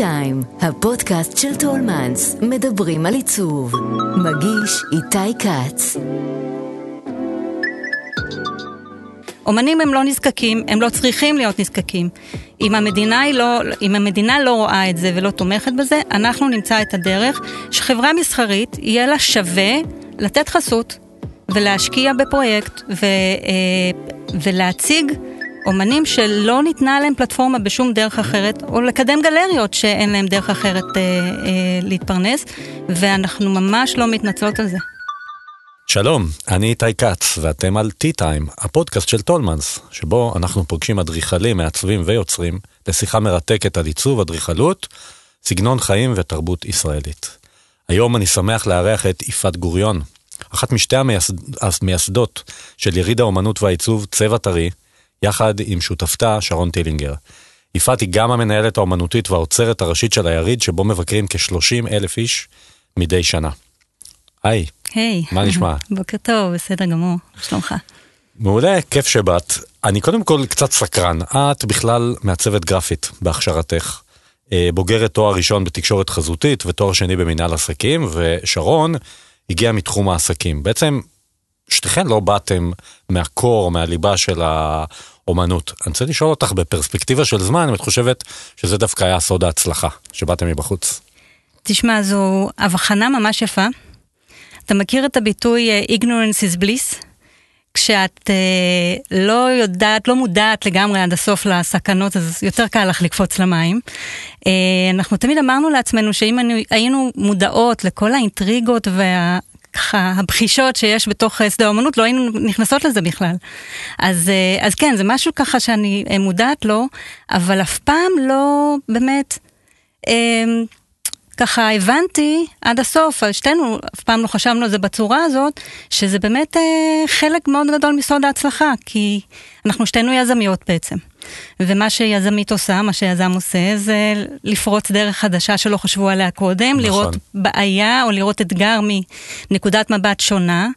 טיים, הפודקאסט של טולמנס, מדברים על עיצוב. מגיש איתי כץ. אומנים הם לא נזקקים, הם לא צריכים להיות נזקקים. אם המדינה, לא, אם המדינה לא רואה את זה ולא תומכת בזה, אנחנו נמצא את הדרך שחברה מסחרית יהיה לה שווה לתת חסות ולהשקיע בפרויקט ו, אה, ולהציג אומנים שלא ניתנה להם פלטפורמה בשום דרך אחרת, או לקדם גלריות שאין להם דרך אחרת אה, אה, להתפרנס, ואנחנו ממש לא מתנצלות על זה. שלום, אני איתי כץ, ואתם על T-Time, הפודקאסט של טולמנס, שבו אנחנו פוגשים אדריכלים, מעצבים ויוצרים לשיחה מרתקת על עיצוב, אדריכלות, סגנון חיים ותרבות ישראלית. היום אני שמח לארח את יפעת גוריון, אחת משתי המייסדות של יריד האומנות והעיצוב צבע טרי, יחד עם שותפתה שרון טילינגר. יפעת היא גם המנהלת האומנותית והאוצרת הראשית של היריד, שבו מבקרים כ-30 אלף איש מדי שנה. היי. היי. מה נשמע? בוקר טוב, בסדר גמור, שלומך. מעולה, כיף שבאת. אני קודם כל קצת סקרן. את בכלל מעצבת גרפית בהכשרתך. אה, בוגרת תואר ראשון בתקשורת חזותית ותואר שני במנהל עסקים, ושרון הגיעה מתחום העסקים. בעצם שתיכן לא באתם מהקור, מהליבה של האומנות. אני רוצה לשאול אותך בפרספקטיבה של זמן, אם את חושבת שזה דווקא היה סוד ההצלחה, שבאתם מבחוץ. תשמע, זו הבחנה ממש יפה. אתה מכיר את הביטוי אה, ignorance is bliss? כשאת אה, לא יודעת, לא מודעת לגמרי עד הסוף לסכנות, אז יותר קל לך לקפוץ למים. אה, אנחנו תמיד אמרנו לעצמנו שאם היינו מודעות לכל האינטריגות וה... ככה הבחישות שיש בתוך שדה האמנות, לא היינו נכנסות לזה בכלל. אז, אה, אז כן, זה משהו ככה שאני אה, מודעת לו, אבל אף פעם לא באמת, אה, ככה הבנתי עד הסוף, שתינו אף פעם לא חשבנו על זה בצורה הזאת, שזה באמת אה, חלק מאוד גדול מסוד ההצלחה, כי אנחנו שתינו יזמיות בעצם. ומה שיזמית עושה, מה שיזם עושה, זה לפרוץ דרך חדשה שלא חשבו עליה קודם, נכון. לראות בעיה או לראות אתגר מנקודת מבט שונה.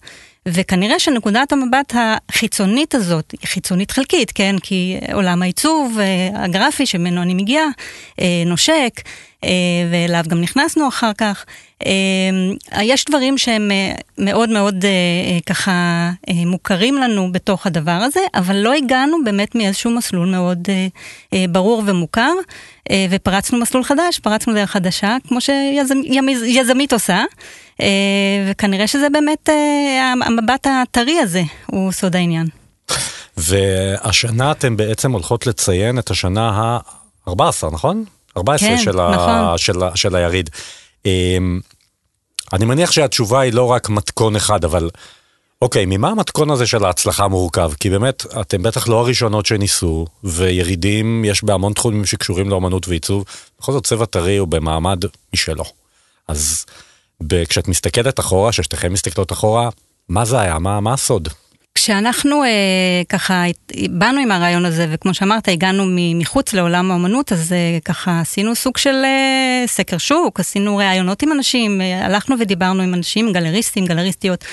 וכנראה שנקודת המבט החיצונית הזאת, חיצונית חלקית, כן? כי עולם העיצוב אה, הגרפי שממנו אני מגיעה, אה, נושק, אה, ואליו גם נכנסנו אחר כך. יש דברים שהם מאוד מאוד ככה מוכרים לנו בתוך הדבר הזה, אבל לא הגענו באמת מאיזשהו מסלול מאוד ברור ומוכר, ופרצנו מסלול חדש, פרצנו דרך חדשה, כמו שיזמית עושה. אה, וכנראה שזה באמת אה, המבט הטרי הזה הוא סוד העניין. והשנה אתם בעצם הולכות לציין את השנה ה-14, נכון? 14 כן, של, נכון. ה, של, ה, של היריד. אמ, אני מניח שהתשובה היא לא רק מתכון אחד, אבל אוקיי, ממה המתכון הזה של ההצלחה מורכב? כי באמת, אתם בטח לא הראשונות שניסו, וירידים יש בהמון תחומים שקשורים לאמנות ועיצוב, בכל זאת צבע טרי הוא במעמד משלו. אז כשאת מסתכלת אחורה, ששתיכן מסתכלות אחורה, מה זה היה? מה, מה הסוד? כשאנחנו אה, ככה באנו עם הרעיון הזה, וכמו שאמרת, הגענו מחוץ לעולם האומנות, אז אה, ככה עשינו סוג של אה, סקר שוק, עשינו ראיונות עם אנשים, אה, הלכנו ודיברנו עם אנשים, גלריסטים, גלריסטיות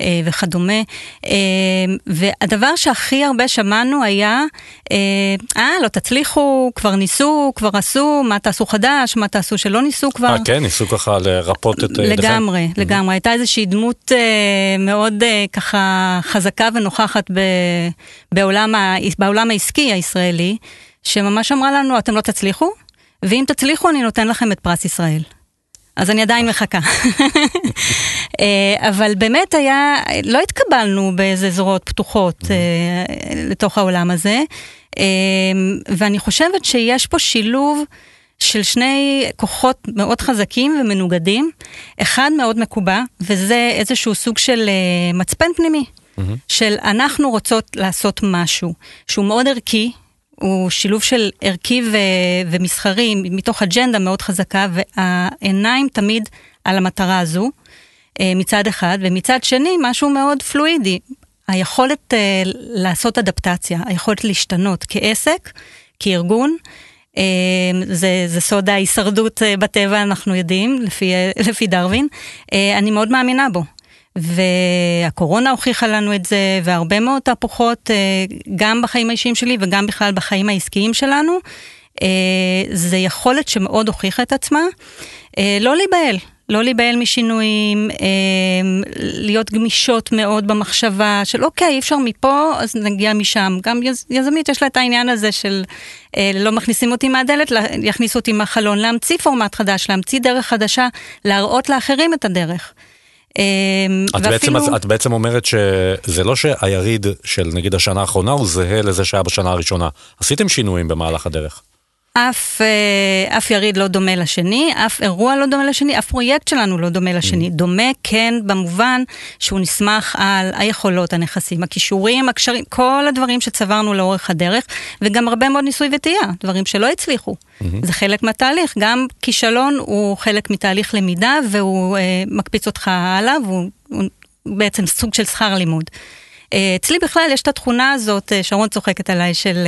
אה, וכדומה. אה, והדבר שהכי הרבה שמענו היה, אה, אה, לא תצליחו, כבר ניסו, כבר עשו, מה תעשו חדש, מה תעשו שלא ניסו כבר. אה, כן, ניסו ככה לרפות את ידיכם. לגמרי, לגמרי. הייתה איזושהי דמות אה, מאוד אה, ככה חזקה. חזקה ונוכחת ב, בעולם, ה, בעולם העסקי הישראלי, שממש אמרה לנו, אתם לא תצליחו, ואם תצליחו אני נותן לכם את פרס ישראל. אז אני עדיין מחכה. אה, אבל באמת היה, לא התקבלנו באיזה זרועות פתוחות אה, לתוך העולם הזה, אה, ואני חושבת שיש פה שילוב של שני כוחות מאוד חזקים ומנוגדים, אחד מאוד מקובע, וזה איזשהו סוג של מצפן פנימי. Mm-hmm. של אנחנו רוצות לעשות משהו שהוא מאוד ערכי, הוא שילוב של ערכי ו- ומסחרי מתוך אג'נדה מאוד חזקה, והעיניים תמיד על המטרה הזו, אה, מצד אחד, ומצד שני משהו מאוד פלואידי. היכולת uh, לעשות אדפטציה, היכולת להשתנות כעסק, כארגון, uh, זה, זה סוד ההישרדות uh, בטבע, אנחנו יודעים, לפי, לפי דרווין. Uh, אני מאוד מאמינה בו. והקורונה הוכיחה לנו את זה, והרבה מאוד תהפוכות, אה, גם בחיים האישיים שלי וגם בכלל בחיים העסקיים שלנו, זה יכולת שמאוד הוכיחה את עצמה. לא להיבהל, לא להיבהל משינויים, להיות גמישות מאוד במחשבה של אוקיי, אי אפשר מפה, אז נגיע משם. גם יז, יזמית יש לה את העניין הזה של לא מכניסים אותי מהדלת, יכניסו אותי מהחלון, להמציא פורמט חדש, להמציא דרך חדשה, להראות לאחרים את הדרך. את, ואפילו... בעצם, את בעצם אומרת שזה לא שהיריד של נגיד השנה האחרונה הוא זהה לזה שהיה בשנה הראשונה. עשיתם שינויים במהלך הדרך. אף, אף יריד לא דומה לשני, אף אירוע לא דומה לשני, אף פרויקט שלנו לא דומה לשני. Mm. דומה כן במובן שהוא נסמך על היכולות, הנכסים, הכישורים, הקשרים, כל הדברים שצברנו לאורך הדרך, וגם הרבה מאוד ניסוי וטעייה, דברים שלא הצליחו. Mm-hmm. זה חלק מהתהליך, גם כישלון הוא חלק מתהליך למידה והוא אה, מקפיץ אותך הלאה, והוא בעצם סוג של שכר לימוד. אצלי בכלל יש את התכונה הזאת, שרון צוחקת עליי, של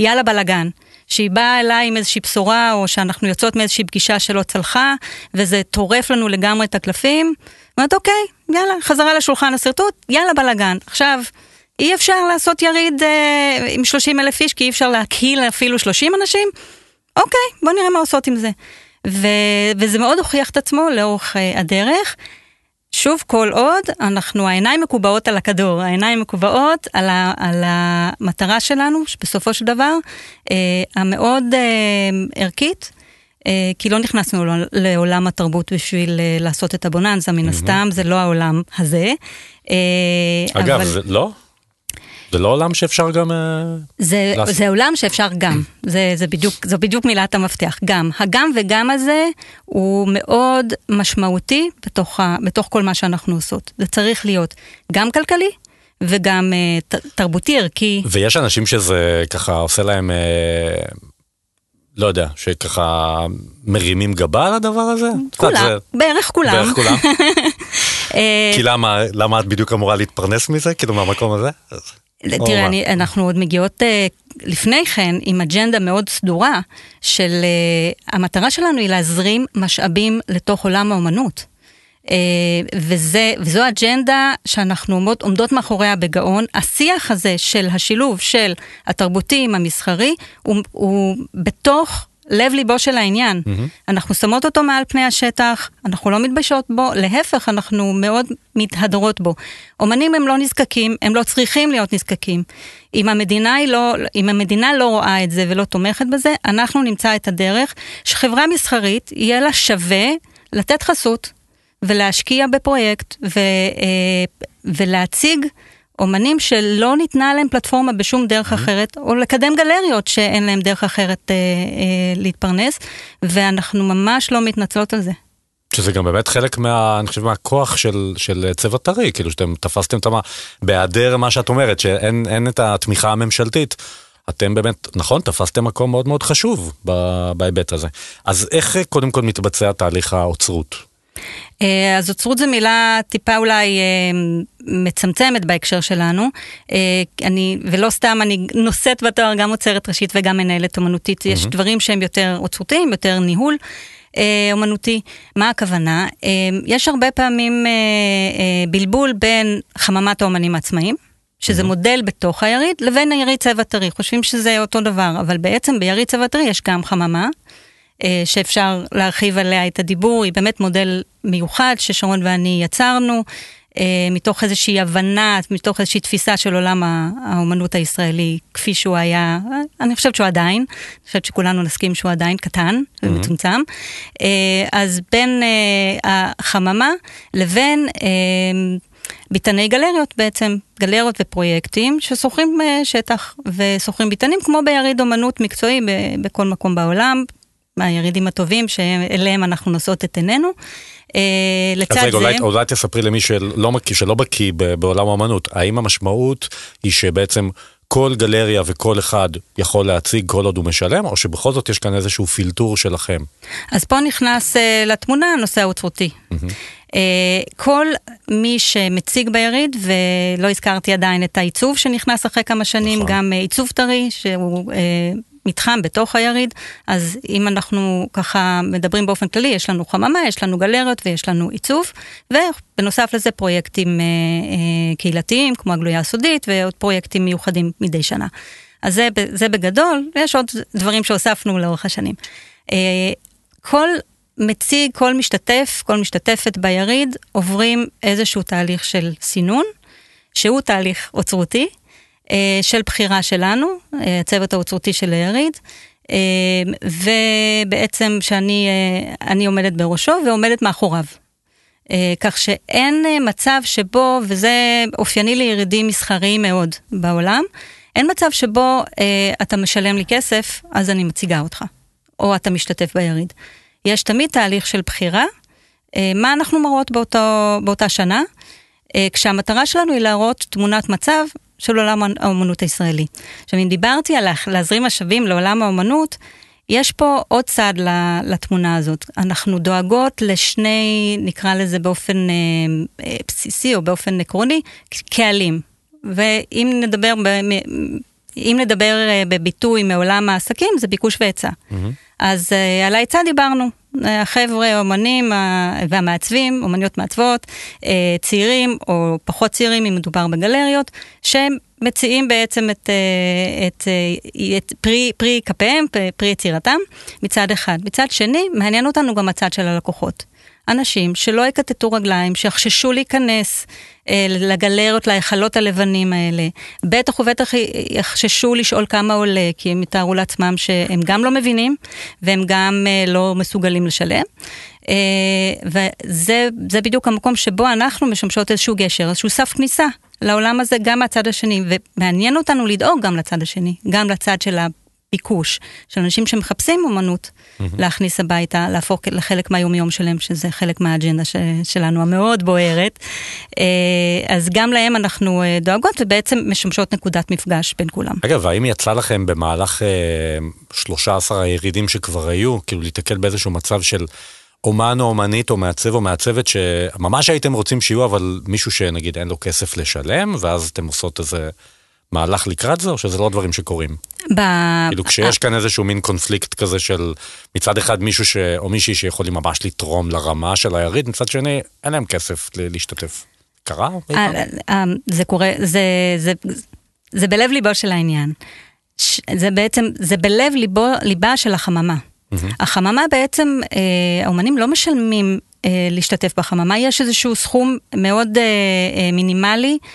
יאללה בלאגן. שהיא באה אליי עם איזושהי בשורה, או שאנחנו יוצאות מאיזושהי פגישה שלא צלחה, וזה טורף לנו לגמרי את הקלפים. אומרת, אוקיי, יאללה, חזרה לשולחן השרטוט, יאללה בלאגן. עכשיו, אי אפשר לעשות יריד אה, עם 30 אלף איש, כי אי אפשר להקהיל אפילו 30 אנשים? אוקיי, בוא נראה מה עושות עם זה. ו- וזה מאוד הוכיח את עצמו לאורך אה, הדרך. שוב, כל עוד אנחנו, העיניים מקובעות על הכדור, העיניים מקובעות על, ה, על המטרה שלנו, שבסופו של דבר, אה, המאוד אה, ערכית, אה, כי לא נכנסנו לעולם התרבות בשביל אה, לעשות את הבוננזה, מן הסתם, זה לא העולם הזה. אה, אגב, אבל... זה לא? זה לא עולם שאפשר גם... אה, זה, זה עולם שאפשר גם, זה, זה בדיוק, זו בדיוק מילת המפתח, גם. הגם וגם הזה הוא מאוד משמעותי בתוך, ה, בתוך כל מה שאנחנו עושות. זה צריך להיות גם כלכלי וגם uh, ת, תרבותי, ערכי. ויש אנשים שזה ככה עושה להם... Uh... לא יודע, שככה מרימים גבה על הדבר הזה? כולם, זה... בערך כולם. בערך כולם. כי למה, למה את בדיוק אמורה להתפרנס מזה? כאילו מהמקום הזה? תראה, אני, אנחנו עוד מגיעות uh, לפני כן עם אג'נדה מאוד סדורה של uh, המטרה שלנו היא להזרים משאבים לתוך עולם האומנות. Uh, וזה, וזו אג'נדה שאנחנו עומדות, עומדות מאחוריה בגאון. השיח הזה של השילוב של התרבותי עם המסחרי הוא, הוא בתוך לב ליבו של העניין. Mm-hmm. אנחנו שמות אותו מעל פני השטח, אנחנו לא מתביישות בו, להפך, אנחנו מאוד מתהדרות בו. אומנים הם לא נזקקים, הם לא צריכים להיות נזקקים. אם המדינה, לא, אם המדינה לא רואה את זה ולא תומכת בזה, אנחנו נמצא את הדרך שחברה מסחרית יהיה לה שווה לתת חסות ולהשקיע בפרויקט ו, אה, ולהציג אומנים שלא ניתנה להם פלטפורמה בשום דרך mm-hmm. אחרת, או לקדם גלריות שאין להם דרך אחרת אה, אה, להתפרנס, ואנחנו ממש לא מתנצלות על זה. שזה גם באמת חלק מה, אני חושב, מהכוח של, של צבע טרי, כאילו שאתם תפסתם את המה, בהיעדר מה שאת אומרת, שאין את התמיכה הממשלתית. אתם באמת, נכון, תפסתם מקום מאוד מאוד חשוב בהיבט הזה. אז איך קודם כל מתבצע תהליך האוצרות? אה, אז אוצרות זו מילה טיפה אולי אה, מצמצמת בהקשר שלנו. אה, אני, ולא סתם, אני נושאת בתואר גם עוצרת ראשית וגם מנהלת אומנותית. Mm-hmm. יש דברים שהם יותר אוצרותיים, יותר ניהול. אומנותי. מה הכוונה? יש הרבה פעמים בלבול בין חממת האומנים העצמאיים, שזה mm-hmm. מודל בתוך היריד, לבין היריד צבע טרי. חושבים שזה אותו דבר, אבל בעצם ביריד צבע טרי יש גם חממה. אה, שאפשר להרחיב עליה את הדיבור, היא באמת מודל מיוחד ששרון ואני יצרנו, אה, מתוך איזושהי הבנה, מתוך איזושהי תפיסה של עולם האומנות הישראלי כפי שהוא היה, אני חושבת שהוא עדיין, אני חושבת שכולנו נסכים שהוא עדיין קטן ומצומצם. Mm-hmm. אז בין החממה לבין ביטני גלריות בעצם, גלריות ופרויקטים ששוכרים שטח ושוכרים ביטנים כמו ביריד אומנות מקצועי בכל מקום בעולם, מהירידים הטובים שאליהם אנחנו נושאות את עינינו. אה, לצד אז רגע, זה... אולי, אולי תספרי למי שלא, שלא בקיא בעולם האמנות, האם המשמעות היא שבעצם כל גלריה וכל אחד יכול להציג כל עוד הוא משלם, או שבכל זאת יש כאן איזשהו פילטור שלכם? אז פה נכנס uh, לתמונה הנושא האוצרותי. Mm-hmm. Uh, כל מי שמציג ביריד, ולא הזכרתי עדיין את העיצוב שנכנס אחרי כמה שנים, נכון. גם uh, עיצוב טרי, שהוא uh, מתחם בתוך היריד, אז אם אנחנו ככה מדברים באופן כללי, יש לנו חממה, יש לנו גלריות ויש לנו עיצוב, ובנוסף לזה פרויקטים אה, אה, קהילתיים, כמו הגלויה הסודית, ועוד פרויקטים מיוחדים מדי שנה. אז זה, זה בגדול, יש עוד דברים שהוספנו לאורך השנים. כל מציג, כל משתתף, כל משתתפת ביריד, עוברים איזשהו תהליך של סינון, שהוא תהליך אוצרותי, של בחירה שלנו, הצוות האוצרותי של היריד, ובעצם שאני עומדת בראשו ועומדת מאחוריו. כך שאין מצב שבו, וזה אופייני לירידים מסחריים מאוד בעולם, אין מצב שבו אתה משלם לי כסף, אז אני מציגה אותך, או אתה משתתף ביריד. יש תמיד תהליך של בחירה, מה אנחנו מראות באותו, באותה שנה, כשהמטרה שלנו היא להראות תמונת מצב של עולם האומנות הישראלי. עכשיו, אם דיברתי על להזרים משאבים לעולם האומנות, יש פה עוד צד לתמונה הזאת. אנחנו דואגות לשני, נקרא לזה באופן אה, בסיסי או באופן עקרוני, קהלים. ואם נדבר, ב, אם נדבר בביטוי מעולם העסקים, זה ביקוש והיצע. Mm-hmm. אז uh, על ההיצע דיברנו. החבר'ה, האומנים והמעצבים, אומניות מעצבות, צעירים או פחות צעירים, אם מדובר בגלריות, שהם מציעים בעצם את, את, את פרי, פרי כפיהם, פרי יצירתם, מצד אחד. מצד שני, מעניין אותנו גם הצד של הלקוחות. אנשים שלא יקטטו רגליים, שיחששו להיכנס אה, לגלריות, להיכלות הלבנים האלה. בטח ובטח יחששו לשאול כמה עולה, כי הם יתארו לעצמם שהם גם לא מבינים, והם גם אה, לא מסוגלים לשלם. אה, וזה בדיוק המקום שבו אנחנו משמשות איזשהו גשר, איזשהו סף כניסה לעולם הזה גם מהצד השני, ומעניין אותנו לדאוג גם לצד השני, גם לצד של ביקוש של אנשים שמחפשים אומנות mm-hmm. להכניס הביתה, להפוך לחלק מהיומיום שלהם, שזה חלק מהאג'נדה ש, שלנו המאוד בוערת. אה, אז גם להם אנחנו אה, דואגות ובעצם משמשות נקודת מפגש בין כולם. אגב, האם יצא לכם במהלך 13 אה, הירידים שכבר היו, כאילו להתקל באיזשהו מצב של אומן או אומנית או מעצב או מעצבת שממש הייתם רוצים שיהיו, אבל מישהו שנגיד אין לו כסף לשלם, ואז אתם עושות איזה... מהלך לקראת זה, או שזה לא דברים שקורים? ב... כאילו כשיש כאן איזשהו מין קונפליקט כזה של מצד אחד מישהו ש... או מישהי שיכולים ממש לתרום לרמה של היריד, מצד שני אין להם כסף להשתתף. קרה? אה, אה, זה קורה, זה, זה, זה בלב ליבו של העניין. זה בעצם, זה בלב ליבו, ליבה של החממה. Mm-hmm. החממה בעצם, אה, האומנים לא משלמים להשתתף בחממה, יש איזשהו סכום מאוד מינימלי. אה,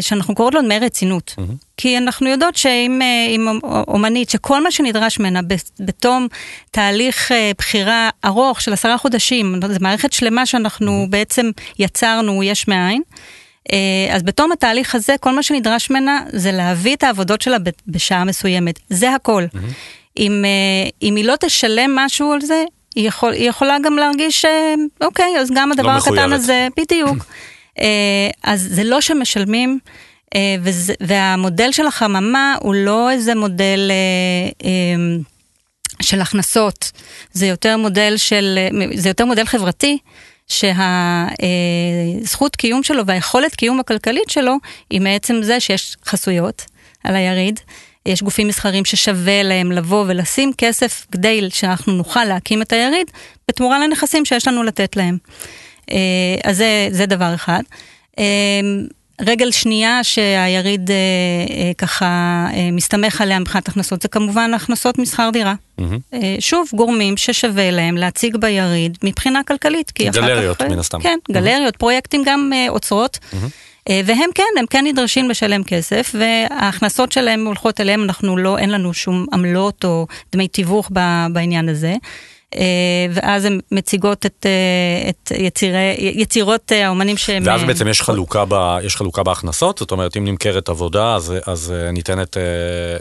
שאנחנו קוראות לו דמי רצינות. Mm-hmm. כי אנחנו יודעות שאם אה, אומנית, שכל מה שנדרש ממנה בתום תהליך אה, בחירה ארוך של עשרה חודשים, זו מערכת שלמה שאנחנו mm-hmm. בעצם יצרנו יש מאין, אז בתום התהליך הזה, כל מה שנדרש ממנה זה להביא את העבודות שלה בשעה מסוימת. זה הכל. Mm-hmm. אם, אם היא לא תשלם משהו על זה, היא, יכול, היא יכולה גם להרגיש, אוקיי, אז גם הדבר לא הקטן הזה, בדיוק. אה, אז זה לא שמשלמים, אה, וזה, והמודל של החממה הוא לא איזה מודל אה, של הכנסות, זה יותר מודל של, זה יותר מודל חברתי. שהזכות קיום שלו והיכולת קיום הכלכלית שלו היא מעצם זה שיש חסויות על היריד, יש גופים מסחרים ששווה להם לבוא ולשים כסף כדי שאנחנו נוכל להקים את היריד בתמורה לנכסים שיש לנו לתת להם. אה, אז זה, זה דבר אחד. אה, רגל שנייה שהיריד אה, אה, ככה אה, מסתמך עליה מבחינת הכנסות זה כמובן הכנסות משכר דירה. Mm-hmm. אה, שוב, גורמים ששווה להם להציג ביריד מבחינה כלכלית. גלריות כך, מן הסתם. כן, mm-hmm. גלריות, פרויקטים גם אה, אוצרות. Mm-hmm. והם כן, הם כן נדרשים לשלם כסף, וההכנסות שלהם הולכות אליהם, אנחנו לא, אין לנו שום עמלות או דמי תיווך בעניין הזה. אה, ואז הן מציגות את, אה, את יצירי, יצירות אה, האומנים שהם... ואז בעצם יש חלוקה, ב, יש חלוקה בהכנסות? זאת אומרת, אם נמכרת עבודה, אז, אז ניתנת,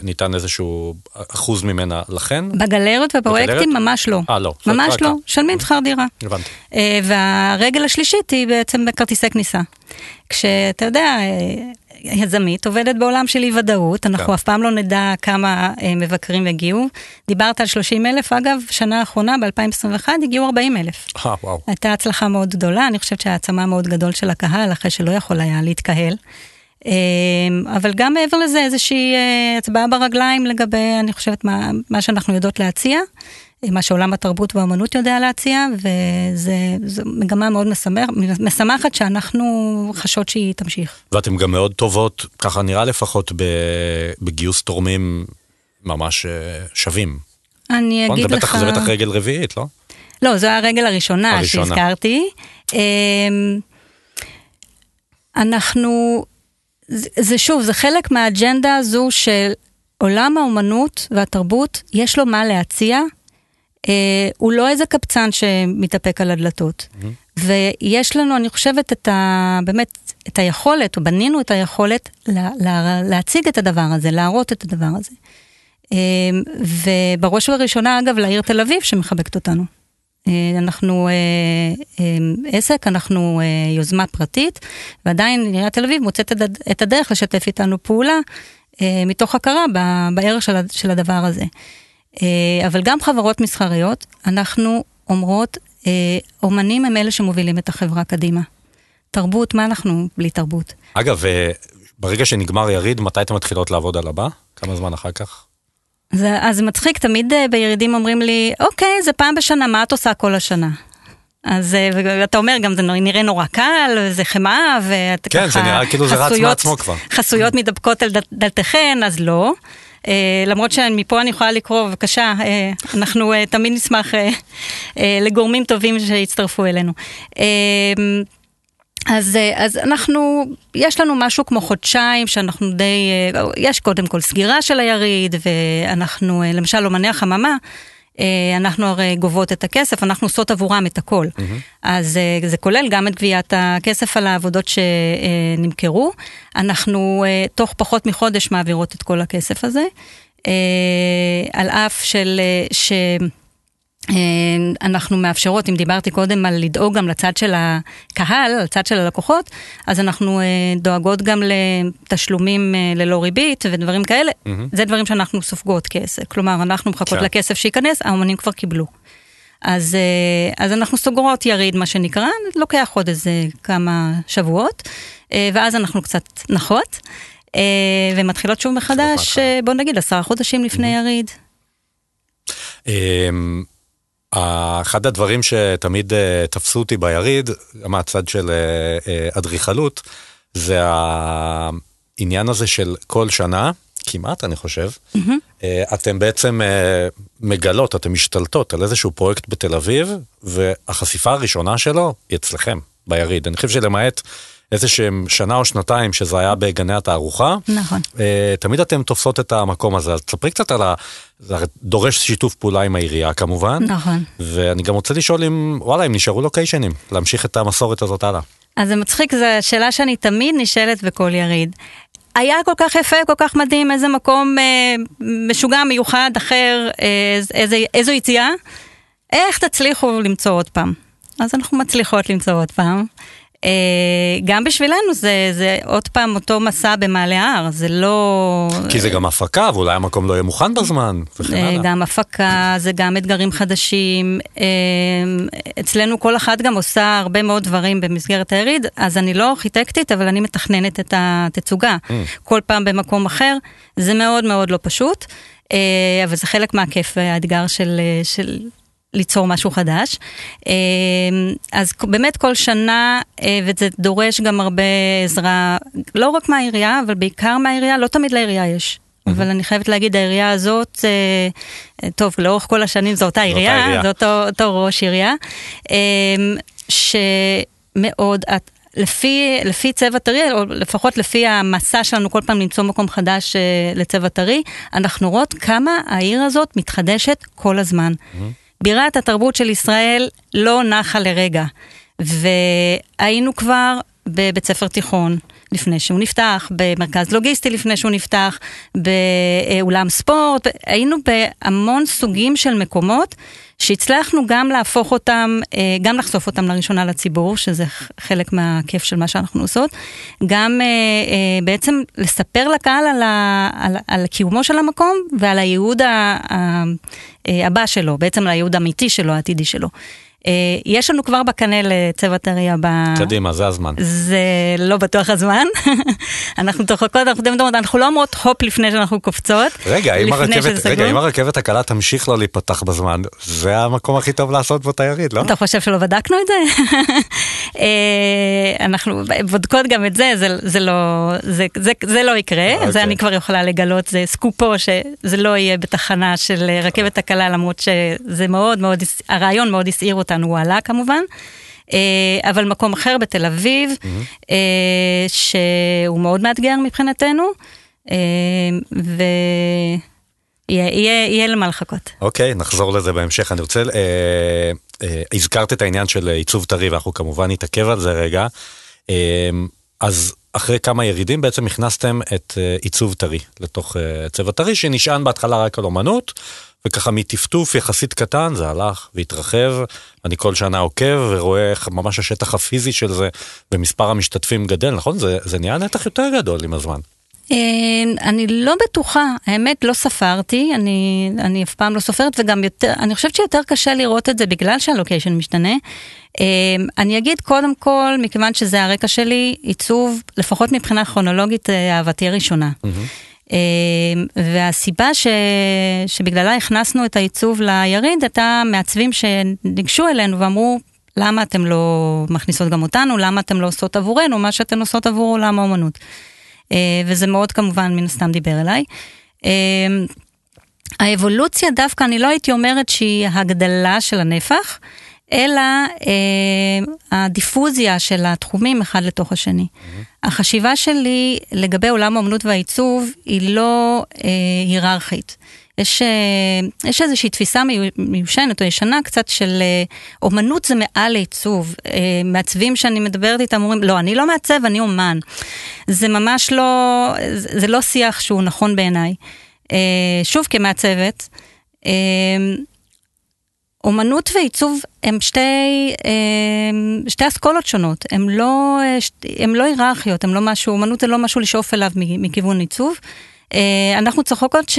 ניתן איזשהו אחוז ממנה לכן? בגלריות ובפרויקטים ממש לא. אה, לא. ממש לא, משלמים שכר דירה. הבנתי. והרגל השלישית היא בעצם בכרטיסי כניסה. כשאתה יודע, יזמית, עובדת בעולם של אי ודאות, אנחנו כן. אף פעם לא נדע כמה אה, מבקרים יגיעו. דיברת על 30 אלף, אגב, שנה האחרונה, ב-2021, הגיעו 40 אלף. אה, וואו. הייתה הצלחה מאוד גדולה, אני חושבת שהעצמה מאוד גדול של הקהל, אחרי שלא יכול היה להתקהל. אה, אבל גם מעבר לזה, איזושהי אה, הצבעה ברגליים לגבי, אני חושבת, מה, מה שאנחנו יודעות להציע. מה שעולם התרבות והאמנות יודע להציע, וזו מגמה מאוד משמח, משמחת שאנחנו חשות שהיא תמשיך. ואתם גם מאוד טובות, ככה נראה לפחות, בגיוס תורמים ממש אה, שווים. אני אגיד זה לך... בטח, זה בטח רגל רביעית, לא? לא, זו הרגל הראשונה, הראשונה. שהזכרתי. אמ, אנחנו, זה שוב, זה חלק מהאג'נדה הזו של עולם האומנות והתרבות, יש לו מה להציע. אה, הוא לא איזה קבצן שמתאפק על הדלתות. Mm-hmm. ויש לנו, אני חושבת, את ה... באמת, את היכולת, או בנינו את היכולת לה, לה, להציג את הדבר הזה, להראות את הדבר הזה. אה, ובראש ובראשונה, אגב, לעיר תל אביב שמחבקת אותנו. אה, אנחנו אה, אה, עסק, אנחנו יוזמה פרטית, ועדיין עיריית תל אביב מוצאת את הדרך לשתף איתנו פעולה, מתוך הכרה בערך של הדבר הזה. אה, אבל גם חברות מסחריות, אנחנו אומרות, אה, אומנים הם אלה שמובילים את החברה קדימה. תרבות, מה אנחנו בלי תרבות? אגב, ברגע שנגמר יריד, מתי אתם מתחילות לעבוד על הבא? כמה זמן אחר כך? זה, אז מצחיק, תמיד בירידים אומרים לי, אוקיי, זה פעם בשנה, מה את עושה כל השנה? אז אתה אומר, גם זה נראה נורא קל, זה חמאה, ואת כן, ככה... כן, זה נראה כאילו זה רץ מעצמו כבר. חסויות מתדבקות על דלתכן, אז לא. Uh, למרות שמפה אני יכולה לקרוא, בבקשה, uh, אנחנו uh, תמיד נשמח לגורמים טובים שיצטרפו אלינו. אז, אז אנחנו, יש לנו משהו כמו חודשיים שאנחנו די, יש קודם כל סגירה של היריד, ואנחנו, למשל אומני החממה, אנחנו הרי גובות את הכסף, אנחנו עושות עבורם את הכל. Mm-hmm. אז זה כולל גם את גביית הכסף על העבודות שנמכרו. אנחנו תוך פחות מחודש מעבירות את כל הכסף הזה. על אף של... ש... אה, אנחנו מאפשרות, אם דיברתי קודם על לדאוג גם לצד של הקהל, לצד של הלקוחות, אז אנחנו אה, דואגות גם לתשלומים אה, ללא ריבית ודברים כאלה. Mm-hmm. זה דברים שאנחנו סופגות כסף. כלומר, אנחנו מחכות כן. לכסף שייכנס, האומנים כבר קיבלו. אז, אז אנחנו סוגרות יריד, מה שנקרא, לוקח עוד איזה כמה שבועות, ואז אנחנו קצת נחות, ומתחילות שוב מחדש, בוא נגיד, עשרה חודשים לפני mm-hmm. יריד. אחד הדברים שתמיד אה, תפסו אותי ביריד, גם מהצד של אה, אה, אדריכלות, זה העניין הזה של כל שנה, כמעט אני חושב, mm-hmm. אתם בעצם מגלות, אתם משתלטות על איזשהו פרויקט בתל אביב, והחשיפה הראשונה שלו היא אצלכם, ביריד. אני חושב שלמעט איזה שהם שנה או שנתיים שזה היה בגני התערוכה. נכון. אה, תמיד אתם תופסות את המקום הזה, אז תספרי קצת על ה... זה דורש שיתוף פעולה עם העירייה כמובן. נכון. ואני גם רוצה לשאול אם, וואלה, אם נשארו לוקיישנים, להמשיך את המסורת הזאת הלאה. אז זה מצחיק, זו שאלה שאני תמיד נשאלת בכל יריד. היה כל כך יפה, כל כך מדהים, איזה מקום אה, משוגע, מיוחד, אחר, אה, איזה, איזו יציאה. איך תצליחו למצוא עוד פעם? אז אנחנו מצליחות למצוא עוד פעם. אה, גם בשבילנו זה, זה עוד פעם אותו מסע במעלה ההר, זה לא... כי זה גם הפקה, ואולי המקום לא יהיה מוכן בזמן, וכן הלאה. גם הפקה, זה גם אתגרים חדשים. אה, אצלנו כל אחת גם עושה הרבה מאוד דברים במסגרת היריד, אז אני לא ארכיטקטית, אבל אני מתכננת את התצוגה. Mm. כל פעם במקום אחר, זה מאוד מאוד לא פשוט. אה, אבל זה חלק מהכיף והאתגר של, של ליצור משהו חדש. אמ, אז באמת כל שנה, אה, וזה דורש גם הרבה עזרה, לא רק מהעירייה, אבל בעיקר מהעירייה, לא תמיד לעירייה יש. אבל אני חייבת להגיד, העירייה הזאת, אה, טוב, לאורך כל השנים זו אותה עירייה, זה אותו, אותו ראש עירייה, אמ, שמאוד, לפי, לפי צבע טרי, או לפחות לפי המסע שלנו כל פעם למצוא מקום חדש אה, לצבע טרי, אנחנו רואות כמה העיר הזאת מתחדשת כל הזמן. Mm-hmm. בירת התרבות של ישראל לא נחה לרגע. והיינו כבר בבית ספר תיכון לפני שהוא נפתח, במרכז לוגיסטי לפני שהוא נפתח, באולם ספורט, היינו בהמון סוגים של מקומות שהצלחנו גם להפוך אותם, אה, גם לחשוף אותם לראשונה לציבור, שזה חלק מהכיף של מה שאנחנו עושות, גם אה, אה, בעצם לספר לקהל על, ה, על, על קיומו של המקום ועל הייעוד הבא שלו, בעצם על הייעוד האמיתי שלו, העתידי שלו. אה, יש לנו כבר בקנה לצבע טרי הבא. קדימה, זה הזמן. זה לא בטוח הזמן. אנחנו צוחקות, אנחנו יודעות, אנחנו לא אומרות הופ לפני שאנחנו קופצות. רגע, אם הרכבת, רגע. אם הרכבת הקלה תמשיך לא להיפתח בזמן, זה המקום הכי טוב לעשות בו את היריד, לא? אתה חושב שלא בדקנו את זה? אה, אנחנו בודקות גם את זה, זה, זה, לא, זה, זה, זה לא יקרה, אוקיי. זה אני כבר יכולה לגלות, זה סקופו שזה לא יהיה בתחנה של רכבת הקלה, למרות שזה מאוד מאוד, הרעיון מאוד הסעיר אותנו, הוא עלה כמובן. אה, אבל מקום אחר בתל אביב, אה, שהוא מאוד מאתגר מבחינתנו, אה, ויהיה יהיה, יהיה למה לחכות. אוקיי, נחזור לזה בהמשך. אני רוצה, אה, אה, הזכרת את העניין של עיצוב טרי, ואנחנו כמובן נתעכב על זה רגע. אה, אז אחרי כמה ירידים בעצם הכנסתם את עיצוב טרי לתוך צבע טרי, שנשען בהתחלה רק על אומנות, וככה מטפטוף יחסית קטן זה הלך והתרחב. אני כל שנה עוקב ורואה איך ממש השטח הפיזי של זה ומספר המשתתפים גדל, נכון? זה, זה נהיה נתח יותר גדול עם הזמן. אה, אני לא בטוחה, האמת לא ספרתי, אני, אני אף פעם לא סופרת וגם יותר, אני חושבת שיותר קשה לראות את זה בגלל שהלוקיישן משתנה. אה, אני אגיד קודם כל, מכיוון שזה הרקע שלי, עיצוב, לפחות מבחינה כרונולוגית, אה, אהבתי הראשונה. אה, והסיבה ש... שבגללה הכנסנו את העיצוב ליריד הייתה מעצבים שניגשו אלינו ואמרו, למה אתם לא מכניסות גם אותנו, למה אתם לא עושות עבורנו מה שאתן עושות עבור עולם האומנות. אה, וזה מאוד כמובן מן הסתם דיבר אליי. אה, האבולוציה דווקא, אני לא הייתי אומרת שהיא הגדלה של הנפח, אלא אה, הדיפוזיה של התחומים אחד לתוך השני. החשיבה שלי לגבי עולם האמנות והעיצוב היא לא אה, היררכית. יש, אה, יש איזושהי תפיסה מיו- מיושנת או ישנה קצת של אה, אומנות זה מעל לעיצוב. אה, מעצבים שאני מדברת איתם אומרים, לא, אני לא מעצב, אני אומן. זה ממש לא, זה זה לא שיח שהוא נכון בעיניי. אה, שוב, כמעצבת, אה, אומנות ועיצוב הם שתי, שתי אסכולות שונות, הם לא, הם לא היררכיות, הם לא משהו, אומנות זה לא משהו לשאוף אליו מכיוון עיצוב. אה, אנחנו צוחקות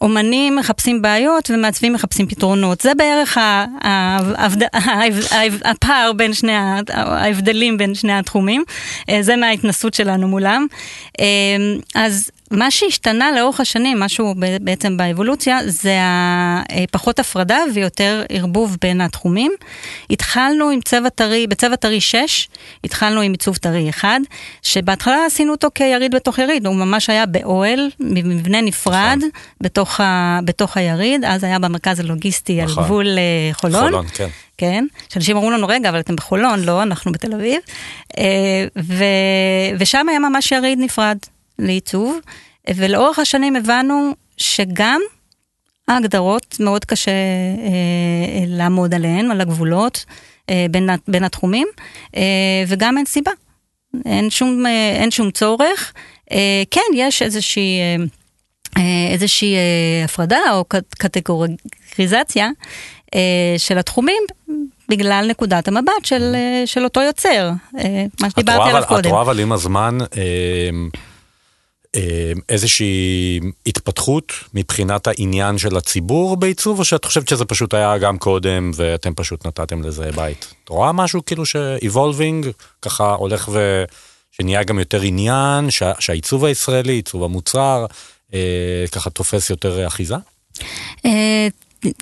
שאומנים מחפשים בעיות ומעצבים מחפשים פתרונות. זה בערך הפער בין שני, ההבדלים בין שני התחומים. אה, זה מההתנסות שלנו מולם. אה, אז מה שהשתנה לאורך השנים, משהו בעצם באבולוציה, זה אה, פחות הפרדה ויותר ערבוב בין התחומים. התחלנו עם צבע טרי, בצבע טרי 6, התחלנו עם עיצוב טרי 1, שבהתחלה עשינו אותו כיריד בתוך יריד, הוא ממש היה באוהל, במבנה נפרד, נכון. בתוך, ה, בתוך היריד, אז היה במרכז הלוגיסטי על נכון. גבול אה, חולון. חולון, כן. כן, שאנשים אמרו לנו, רגע, אבל אתם בחולון, לא, אנחנו בתל אביב. אה, ו, ושם היה ממש יריד נפרד לעיצוב, ולאורך השנים הבנו שגם ההגדרות, מאוד קשה אה, לעמוד עליהן, על הגבולות אה, בין, בין התחומים, אה, וגם אין סיבה. אין שום, אה, אין שום צורך. אה, כן, יש איזושהי, אה, אה, איזושהי אה, הפרדה או קט- קטגוריזציה אה, של התחומים בגלל נקודת המבט של, אה, של אותו יוצר, אה, מה שדיברתי עליו אבל- את קודם. רואה אבל עם הזמן אה, אה, איזושהי התפתחות מבחינת העניין של הציבור בעיצוב, או שאת חושבת שזה פשוט היה גם קודם ואתם פשוט נתתם לזה בית? את רואה משהו כאילו ש-evolving ככה הולך ו... שנהיה גם יותר עניין, שה, שהעיצוב הישראלי, עיצוב המוצר, אה, ככה תופס יותר אחיזה?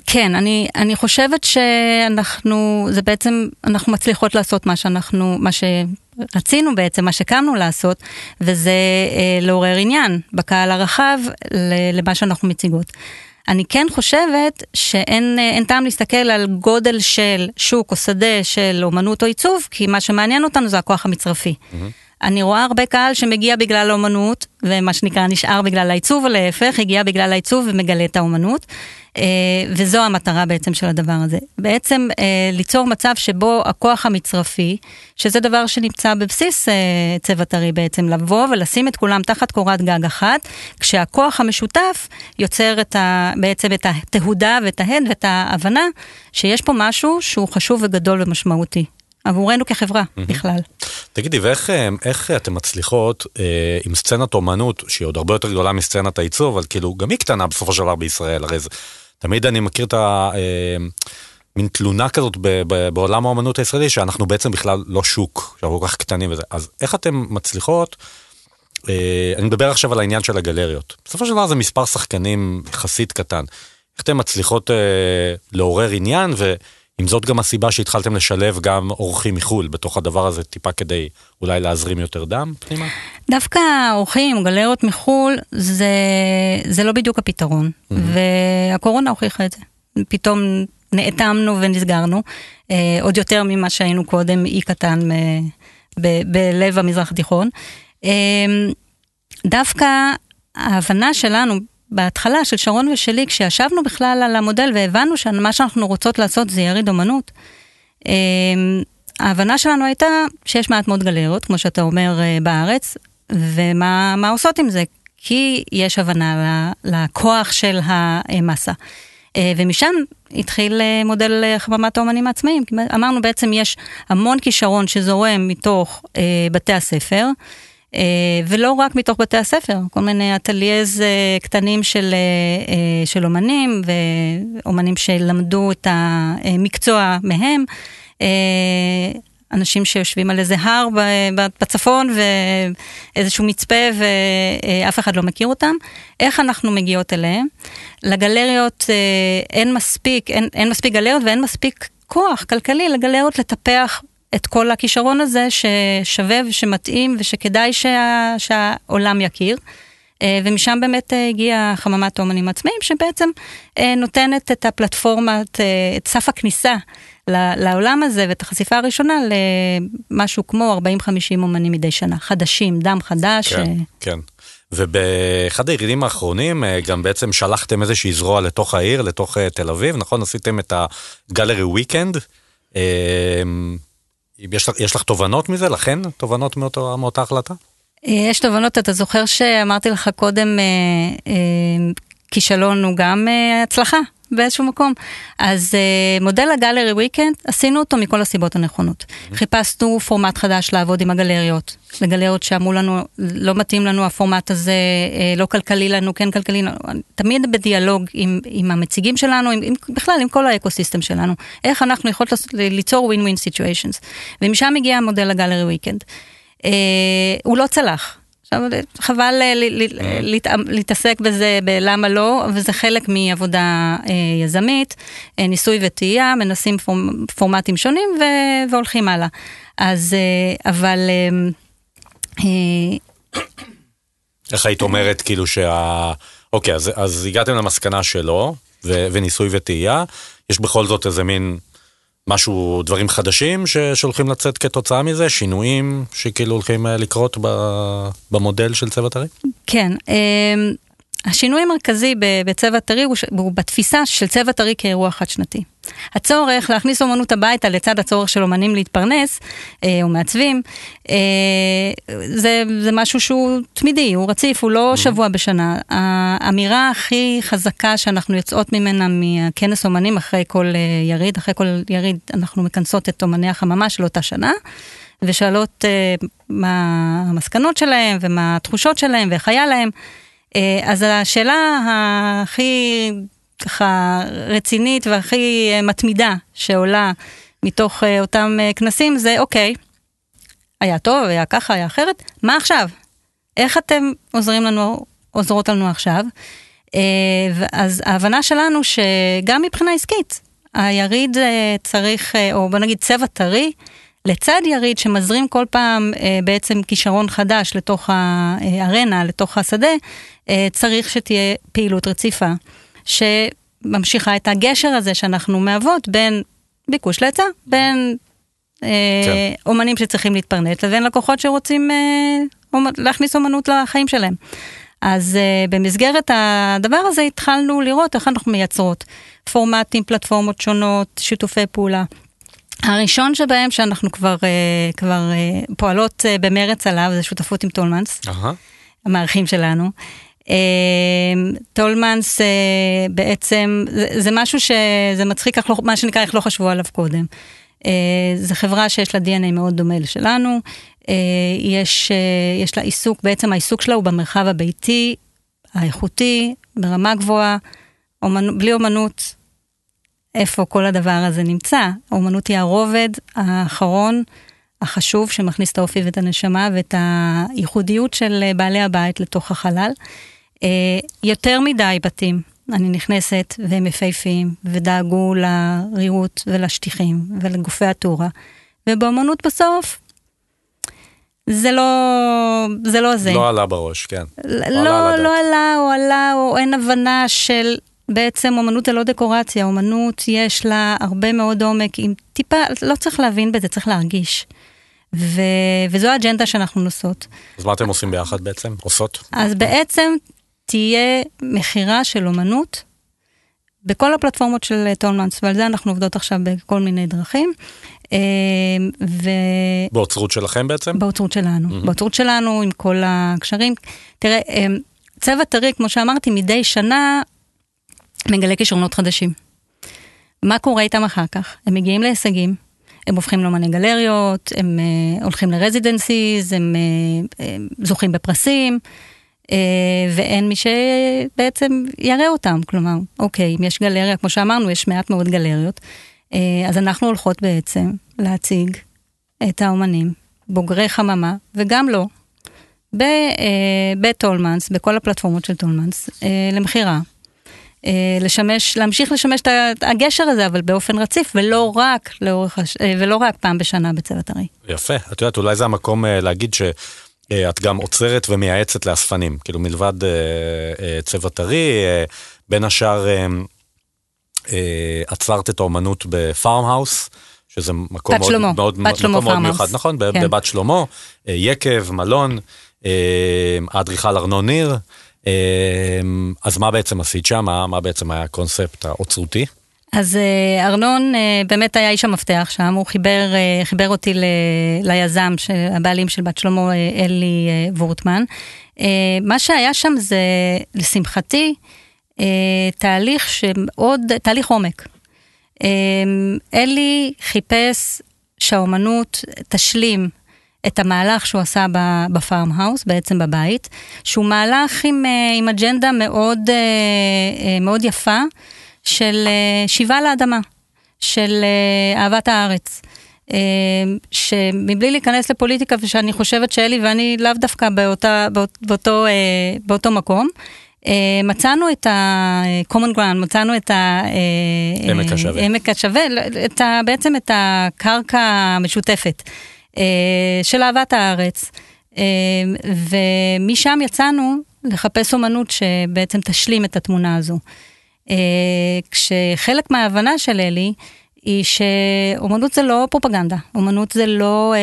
כן, אני, אני חושבת שאנחנו, זה בעצם, אנחנו מצליחות לעשות מה שאנחנו, מה שרצינו בעצם, מה שקמנו לעשות, וזה אה, לעורר עניין בקהל הרחב ל- למה שאנחנו מציגות. אני כן חושבת שאין אה, טעם להסתכל על גודל של שוק או שדה של אומנות או עיצוב, כי מה שמעניין אותנו זה הכוח המצרפי. אני רואה הרבה קהל שמגיע בגלל האומנות, ומה שנקרא נשאר בגלל העיצוב, או להפך, הגיע בגלל העיצוב ומגלה את האומנות. אה, וזו המטרה בעצם של הדבר הזה. בעצם אה, ליצור מצב שבו הכוח המצרפי, שזה דבר שנמצא בבסיס אה, צבע טרי בעצם, לבוא ולשים את כולם תחת קורת גג אחת, כשהכוח המשותף יוצר את ה, בעצם את התהודה ואת ההד ואת ההבנה שיש פה משהו שהוא חשוב וגדול ומשמעותי. עבורנו כחברה בכלל. תגידי, ואיך איך אתן מצליחות אה, עם סצנת אומנות, שהיא עוד הרבה יותר גדולה מסצנת העיצוב, אבל כאילו, גם היא קטנה בסופו של דבר בישראל, הרי זה, תמיד אני מכיר את ה... אה, מין תלונה כזאת ב, ב, בעולם האומנות הישראלי, שאנחנו בעצם בכלל לא שוק, שאנחנו כל כך קטנים וזה. אז איך אתם מצליחות, אה, אני מדבר עכשיו על העניין של הגלריות. בסופו של דבר זה מספר שחקנים יחסית קטן. איך אתם מצליחות אה, לעורר עניין, ועם זאת גם הסיבה שהתחלתם לשלב גם אורחים מחו"ל בתוך הדבר הזה, טיפה כדי אולי להזרים יותר דם פנימה? דווקא אורחים, גלריות מחו"ל, זה, זה לא בדיוק הפתרון, mm-hmm. והקורונה הוכיחה את זה. פתאום נאטמנו ונסגרנו, אה, עוד יותר ממה שהיינו קודם, אי קטן אה, ב, בלב המזרח התיכון. אה, דווקא ההבנה שלנו בהתחלה של שרון ושלי, כשישבנו בכלל על המודל והבנו שמה שאנחנו רוצות לעשות זה יריד אומנות, אה, ההבנה שלנו הייתה שיש מעט מאוד גלריות, כמו שאתה אומר, אה, בארץ, ומה עושות עם זה? כי יש הבנה לכוח של המסה. אה, ומשם התחיל מודל חממת האומנים העצמאיים. אמרנו בעצם יש המון כישרון שזורם מתוך בתי הספר. אה, ולא רק מתוך בתי הספר, כל מיני אטלייז אה, קטנים של, אה, של אומנים ואומנים שלמדו את המקצוע מהם. אנשים שיושבים על איזה הר בצפון ואיזשהו מצפה ואף אחד לא מכיר אותם. איך אנחנו מגיעות אליהם? לגלריות אין מספיק, אין, אין מספיק גלריות ואין מספיק כוח כלכלי לגלריות לטפח את כל הכישרון הזה ששווה ושמתאים ושכדאי שה, שהעולם יכיר. אה, ומשם באמת אה, הגיעה חממת האומנים העצמאיים, שבעצם אה, נותנת את הפלטפורמה, את סף הכניסה לעולם הזה ואת החשיפה הראשונה למשהו כמו 40-50 אומנים מדי שנה, חדשים, דם חדש. כן, כן. ובאחד הירידים האחרונים גם בעצם שלחתם איזושהי זרוע לתוך העיר, לתוך תל אביב, נכון? עשיתם את הגלרי וויקנד. יש, יש לך תובנות מזה? לכן תובנות מאותו, מאותה החלטה? אה, יש תובנות, אתה זוכר שאמרתי לך קודם, אה, אה, כישלון הוא גם אה, הצלחה. באיזשהו מקום. אז uh, מודל הגלרי וויקנד, עשינו אותו מכל הסיבות הנכונות. Mm-hmm. חיפשנו פורמט חדש לעבוד עם הגלריות. לגלריות שאמרו לנו, לא מתאים לנו הפורמט הזה, uh, לא כלכלי לנו, כן כלכלי לנו. תמיד בדיאלוג עם, עם המציגים שלנו, עם, עם, בכלל עם כל ה ecosystem שלנו. איך אנחנו יכולות ליצור win-win situations. ומשם הגיע המודל ה gallery weekend. אה, הוא לא צלח. עכשיו, חבל אה, להתעסק בזה בלמה לא, וזה חלק מעבודה אה, יזמית, אה, ניסוי וטעייה, מנסים פורמטים שונים והולכים הלאה. אז, אבל... איך היית אומרת כאילו שה... אוקיי, אז, אז הגעתם למסקנה שלא, ו, וניסוי וטעייה, יש בכל זאת איזה מין משהו, דברים חדשים שהולכים לצאת כתוצאה מזה? שינויים שכאילו הולכים אה, לקרות במודל של צבע טרי? כן. השינוי המרכזי בצבע טרי הוא, בתפיסה של צבע טרי כאירוע חד שנתי. הצורך להכניס אומנות הביתה לצד הצורך של אומנים להתפרנס, אה, או מעצבים, אה, זה, זה משהו שהוא תמידי, הוא רציף, הוא לא mm-hmm. שבוע בשנה. האמירה הכי חזקה שאנחנו יוצאות ממנה מכנס אומנים אחרי כל אה, יריד, אחרי כל יריד אנחנו מכנסות את אומני החממה של אותה שנה. ושואלות אה, מה המסקנות שלהם ומה התחושות שלהם ואיך היה להם. אה, אז השאלה הכי ככה רצינית והכי אה, מתמידה שעולה מתוך אה, אותם כנסים זה אוקיי, היה טוב, היה ככה, היה אחרת, מה עכשיו? איך אתם עוזרים לנו, עוזרות לנו עכשיו? אז ההבנה שלנו שגם מבחינה עסקית, היריד צריך, או בוא נגיד צבע טרי, לצד יריד שמזרים כל פעם בעצם כישרון חדש לתוך הארנה, לתוך השדה, צריך שתהיה פעילות רציפה, שממשיכה את הגשר הזה שאנחנו מהוות בין ביקוש להיצע, בין אה, כן. אומנים שצריכים להתפרנט לבין לקוחות שרוצים אה, להכניס אומנות לחיים שלהם. אז uh, במסגרת הדבר הזה התחלנו לראות איך אנחנו מייצרות פורמטים, פלטפורמות שונות, שיתופי פעולה. הראשון שבהם שאנחנו כבר, uh, כבר uh, פועלות uh, במרץ עליו זה שותפות עם טולמנס, uh-huh. המארחים שלנו. Uh, טולמנס uh, בעצם זה, משהו שזה מצחיק, לא, מה שנקרא איך לא חשבו עליו קודם. Uh, זו חברה שיש לה DNA מאוד דומה לשלנו, uh, יש, יש לה עיסוק, בעצם העיסוק שלה הוא במרחב הביתי, האיכותי, ברמה גבוהה, אומנ... בלי אומנות איפה כל הדבר הזה נמצא. האומנות היא הרובד האחרון, החשוב, שמכניס את האופי ואת הנשמה ואת הייחודיות של בעלי הבית לתוך החלל. אה, יותר מדי בתים, אני נכנסת והם יפהפיים, ודאגו לריהוט ולשטיחים ולגופי הטורה. ובאמנות בסוף, זה לא זה. לא זה. לא עלה בראש, כן. לא, לא, לא עלה או עלה או אין הבנה של בעצם אומנות זה לא דקורציה, אומנות יש לה הרבה מאוד עומק, עם טיפה, לא צריך להבין בזה, צריך להרגיש. ו, וזו האג'נדה שאנחנו נוסעות. אז מה אתם עושים ביחד בעצם? עושות? אז בעצם תהיה מכירה של אומנות בכל הפלטפורמות של טולמנס, ועל זה אנחנו עובדות עכשיו בכל מיני דרכים. אה, ו... באוצרות שלכם בעצם? באוצרות שלנו, mm-hmm. באוצרות שלנו עם כל הקשרים. תראה, אה, צבע טרי, כמו שאמרתי, מדי שנה מגלה כישרונות חדשים. מה קורה איתם אחר כך? הם מגיעים להישגים, הם הופכים לאמני גלריות, הם הולכים ל residencies, הם זוכים בפרסים, ואין מי שבעצם יראה אותם. כלומר, אוקיי, אם יש גלריה, כמו שאמרנו, יש מעט מאוד גלריות, אה, אז אנחנו הולכות בעצם להציג את האומנים, בוגרי חממה, וגם לא, בטולמנס, בכל הפלטפורמות של טולמנס, למכירה. אה, לשמש, להמשיך לשמש את הגשר הזה, אבל באופן רציף, ולא רק לאורך, אה, ולא רק פעם בשנה בצבע טרי. יפה, את יודעת, אולי זה המקום אה, להגיד ש... את גם אוצרת ומייעצת לאספנים, כאילו מלבד צבע טרי, בין השאר אצרת את האומנות ב Farm House, שזה מקום מאוד, שלמה, מאוד, בת שלמה מאוד מיוחד, נכון, כן. בבת שלמה, יקב, מלון, האדריכל ארנון ניר. אז מה בעצם עשית שם? מה, מה בעצם היה הקונספט האוצרותי? אז אה, ארנון אה, באמת היה איש המפתח שם, הוא חיבר, אה, חיבר אותי ל, ליזם, הבעלים של בת שלמה, אלי וורטמן. מה שהיה שם זה, לשמחתי, תהליך שעוד, תהליך עומק. אלי חיפש שהאומנות תשלים את המהלך שהוא עשה בפארם האוס, בעצם בבית, שהוא מהלך עם, עם אג'נדה מאוד, מאוד יפה של שיבה לאדמה, של אהבת הארץ. שמבלי להיכנס לפוליטיקה, ושאני חושבת שאלי ואני לאו דווקא באותה, באות, באותו, באותו מקום, מצאנו את ה-common ground, מצאנו את עמק השווה, עמק השווה, את ה, בעצם את הקרקע המשותפת. אה, של אהבת הארץ. אה, ומשם יצאנו לחפש אומנות שבעצם תשלים את התמונה הזו. אה, כשחלק מההבנה של אלי היא שאומנות זה לא פרופגנדה, אומנות זה לא,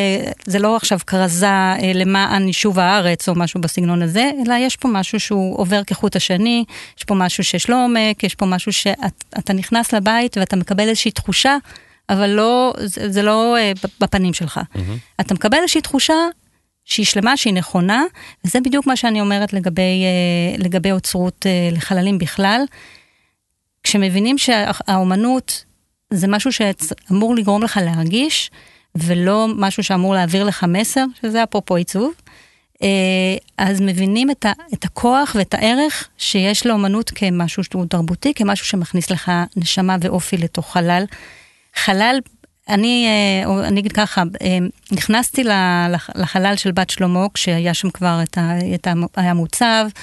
זה לא עכשיו כרזה למען יישוב הארץ או משהו בסגנון הזה, אלא יש פה משהו שהוא עובר כחוט השני, יש פה משהו שיש לו עומק, יש פה משהו שאתה נכנס לבית ואתה מקבל איזושהי תחושה אבל לא, זה, זה לא בפנים שלך. Mm-hmm. אתה מקבל איזושהי תחושה שהיא שלמה, שהיא נכונה, וזה בדיוק מה שאני אומרת לגבי, לגבי אוצרות לחללים בכלל. כשמבינים שהאומנות זה משהו שאמור לגרום לך להרגיש, ולא משהו שאמור להעביר לך מסר, שזה אפרופו עיצוב, אז מבינים את, ה, את הכוח ואת הערך שיש לאומנות כמשהו שהוא תרבותי, כמשהו שמכניס לך נשמה ואופי לתוך חלל. חלל, אני, אה, אני אגיד ככה, אה, נכנסתי לחלל של בת שלמה כשהיה שם כבר את ה... את ה היה מוצב, אה,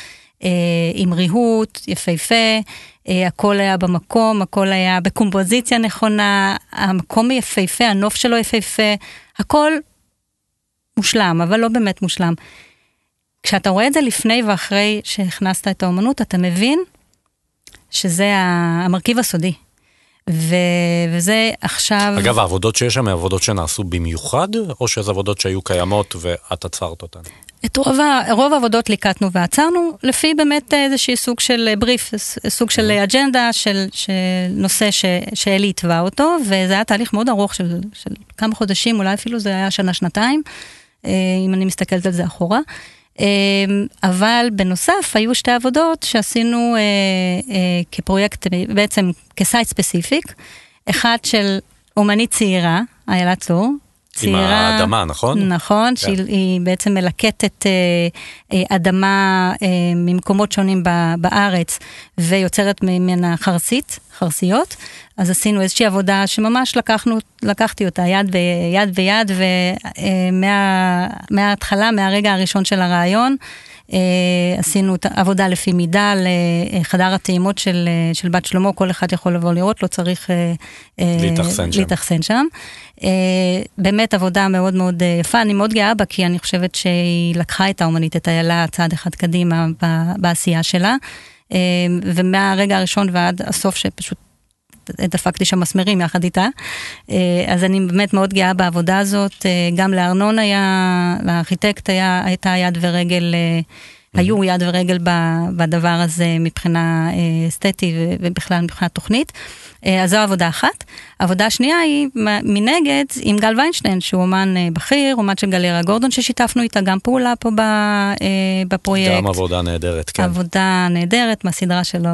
עם ריהוט, יפהפה, הכל היה במקום, הכל היה בקומפוזיציה נכונה, המקום יפהפה, הנוף שלו יפהפה, הכל מושלם, אבל לא באמת מושלם. כשאתה רואה את זה לפני ואחרי שהכנסת את האומנות, אתה מבין שזה המרכיב הסודי. ו... וזה עכשיו... אגב, העבודות שיש שם הן עבודות שנעשו במיוחד, או שזה עבודות שהיו קיימות ואת עצרת אותן? את רוב, רוב העבודות ליקטנו ועצרנו, לפי באמת איזשהי סוג של בריף, סוג של אג'נדה, של, של נושא ש, שאלי התווה אותו, וזה היה תהליך מאוד ארוך של, של כמה חודשים, אולי אפילו זה היה שנה-שנתיים, אה, אם אני מסתכלת על זה אחורה. אמ, אבל בנוסף היו שתי עבודות שעשינו אה, אה, כפרויקט, בעצם כסייט ספציפיק, אחד של אומנית צעירה, איילה צור, צעירה. עם האדמה, נכון? נכון, כן. שהיא בעצם מלקטת אה, אה, אדמה אה, ממקומות שונים ב- בארץ ויוצרת ממנה חרסית, חרסיות. אז עשינו איזושהי עבודה שממש לקחנו, לקחתי אותה יד ביד ביד, ומההתחלה, מהרגע הראשון של הרעיון, עשינו את העבודה לפי מידה לחדר הטעימות של, אה, של בת שלמה, כל אחד יכול לבוא לראות, לא צריך אה, אה, להתאכסן שם. להתאכסן שם. אה, באמת עבודה מאוד מאוד אה, יפה, אני מאוד גאה בה, כי אני חושבת שהיא לקחה את האומנית, את איילה, צעד אחד קדימה בעשייה שלה. אה, ומהרגע הראשון ועד הסוף שפשוט דפקתי שם מסמרים יחד איתה. אה, אז אני באמת מאוד גאה בעבודה הזאת. אה, גם לארנון היה, לארכיטקט היה, הייתה יד ורגל, אה, היו יד ורגל בדבר הזה מבחינה אסתטי ו- ובכלל מבחינת תוכנית. אה, אז זו עבודה אחת. עבודה שנייה היא מנגד עם גל ויינשטיין, שהוא אומן אה, בכיר, אומן של גלריה גורדון, ששיתפנו איתה גם פעולה פה אה, בפרויקט. גם עבודה נהדרת, כן. עבודה נהדרת מהסדרה שלו.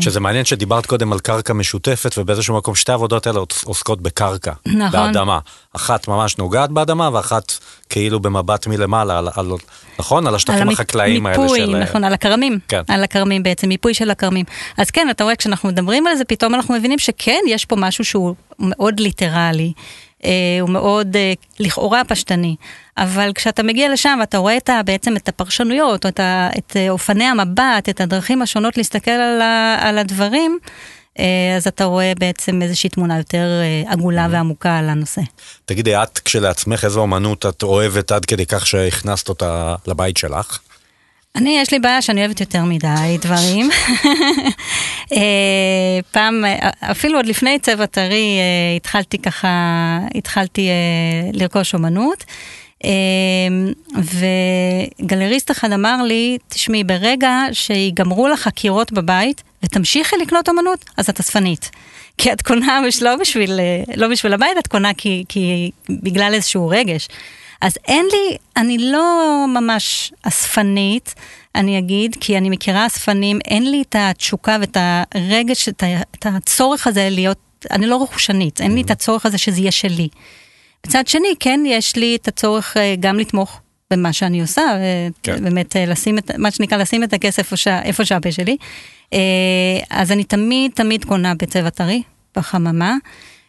שזה מעניין שדיברת קודם על קרקע משותפת, ובאיזשהו מקום שתי העבודות האלה עוסקות בקרקע, נכון. באדמה. אחת ממש נוגעת באדמה, ואחת כאילו במבט מלמעלה, על, על, נכון? על השטחים על החקלאיים האלה מיפוי, של... נכון, על הכרמים, כן. על הכרמים בעצם, מיפוי של הכרמים. אז כן, אתה רואה, כשאנחנו מדברים על זה, פתאום אנחנו מבינים שכן, יש פה משהו שהוא מאוד ליטרלי, אה, הוא מאוד אה, לכאורה פשטני, אבל כשאתה מגיע לשם ואתה רואה את ה, בעצם את הפרשנויות, או את, ה, את אה, אופני המבט, את הדרכים השונות להסתכל על, ה, על הדברים, אה, אז אתה רואה בעצם איזושהי תמונה יותר אה, עגולה ועמוקה על הנושא. תגידי, את כשלעצמך איזו אומנות את אוהבת עד כדי כך שהכנסת אותה לבית שלך? אני, יש לי בעיה שאני אוהבת יותר מדי דברים. אה, פעם, אפילו עוד לפני צבע טרי, אה, התחלתי ככה, התחלתי אה, לרכוש אומנות. וגלריסט אחד אמר לי, תשמעי, ברגע שיגמרו לך חקירות בבית ותמשיכי לקנות אומנות, אז את אספנית. כי את קונה לא בשביל, לא בשביל הבית, את קונה כי, כי בגלל איזשהו רגש. אז אין לי, אני לא ממש אספנית, אני אגיד, כי אני מכירה אספנים, אין לי את התשוקה ואת הרגש, את, הצורך הזה להיות, אני לא רכושנית, אין לי את הצורך הזה שזה יהיה שלי. מצד שני, כן, יש לי את הצורך אה, גם לתמוך במה שאני עושה, כן. כן. באמת אה, לשים את, מה שנקרא, לשים את הכסף איפה שה- איפה שהפה שלי. אה, אז אני תמיד תמיד קונה בצבע טרי, בחממה,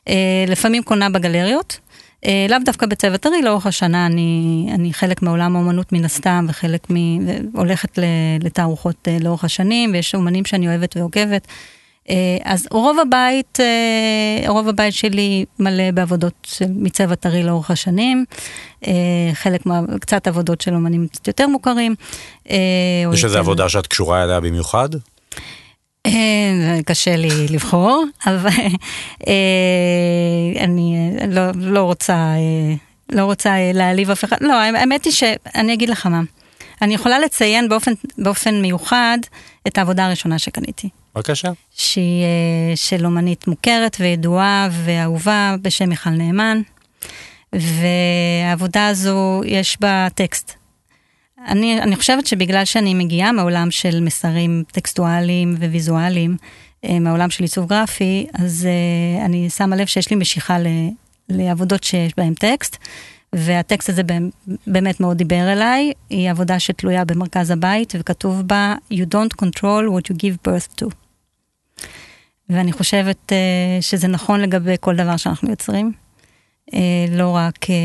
אה, לפעמים קונה בגלריות. אה, לאו דווקא בצבע טרי, לאורך השנה אני, אני חלק מעולם האומנות מן הסתם, וחלק מ... הולכת לתערוכות אה, לאורך השנים, ויש אומנים שאני אוהבת ועוקבת. אה, אז רוב הבית, רוב הבית שלי מלא בעבודות מצבע טרי לאורך השנים, חלק מה... קצת עבודות של אומנים קצת יותר מוכרים. יש איזו עבודה שאת קשורה אליה במיוחד? אה, קשה לי לבחור, אבל אה, אני לא, לא רוצה, אה, לא רוצה להעליב אף אחד. לא, האמת היא שאני אגיד לך מה. אני יכולה לציין באופן, באופן מיוחד את העבודה הראשונה שקניתי. בבקשה. שהיא אה, של אומנית מוכרת וידועה ואהובה בשם מיכל נאמן. והעבודה הזו, יש בה טקסט. אני, אני חושבת שבגלל שאני מגיעה מעולם של מסרים טקסטואליים וויזואליים, אה, מהעולם של עיצוב גרפי, אז אה, אני שמה לב שיש לי משיכה ל, לעבודות שיש בהן טקסט, והטקסט הזה באמת- מאוד דיבר אליי. היא עבודה שתלויה במרכז הבית, וכתוב בה You don't control what you give birth to. ואני חושבת אה, שזה נכון לגבי כל דבר שאנחנו יוצרים, אה, לא רק אה,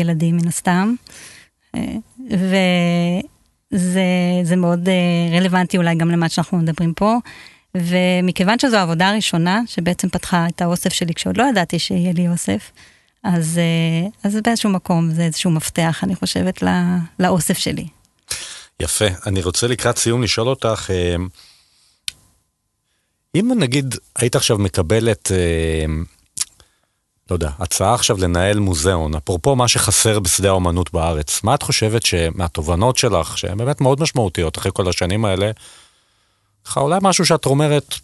ילדים מן הסתם. אה, וזה זה מאוד אה, רלוונטי אולי גם למה שאנחנו מדברים פה. ומכיוון שזו העבודה הראשונה שבעצם פתחה את האוסף שלי כשעוד לא ידעתי שיהיה לי אוסף, אז, אה, אז באיזשהו מקום זה איזשהו מפתח, אני חושבת, לא- לאוסף שלי. יפה. אני רוצה לקראת סיום לשאול אותך, אה, אם נגיד היית עכשיו מקבלת, לא יודע, הצעה עכשיו לנהל מוזיאון, אפרופו מה שחסר בשדה האומנות בארץ, מה את חושבת שמהתובנות שלך, שהן באמת מאוד משמעותיות אחרי כל השנים האלה, ככה אולי משהו שאת אומרת,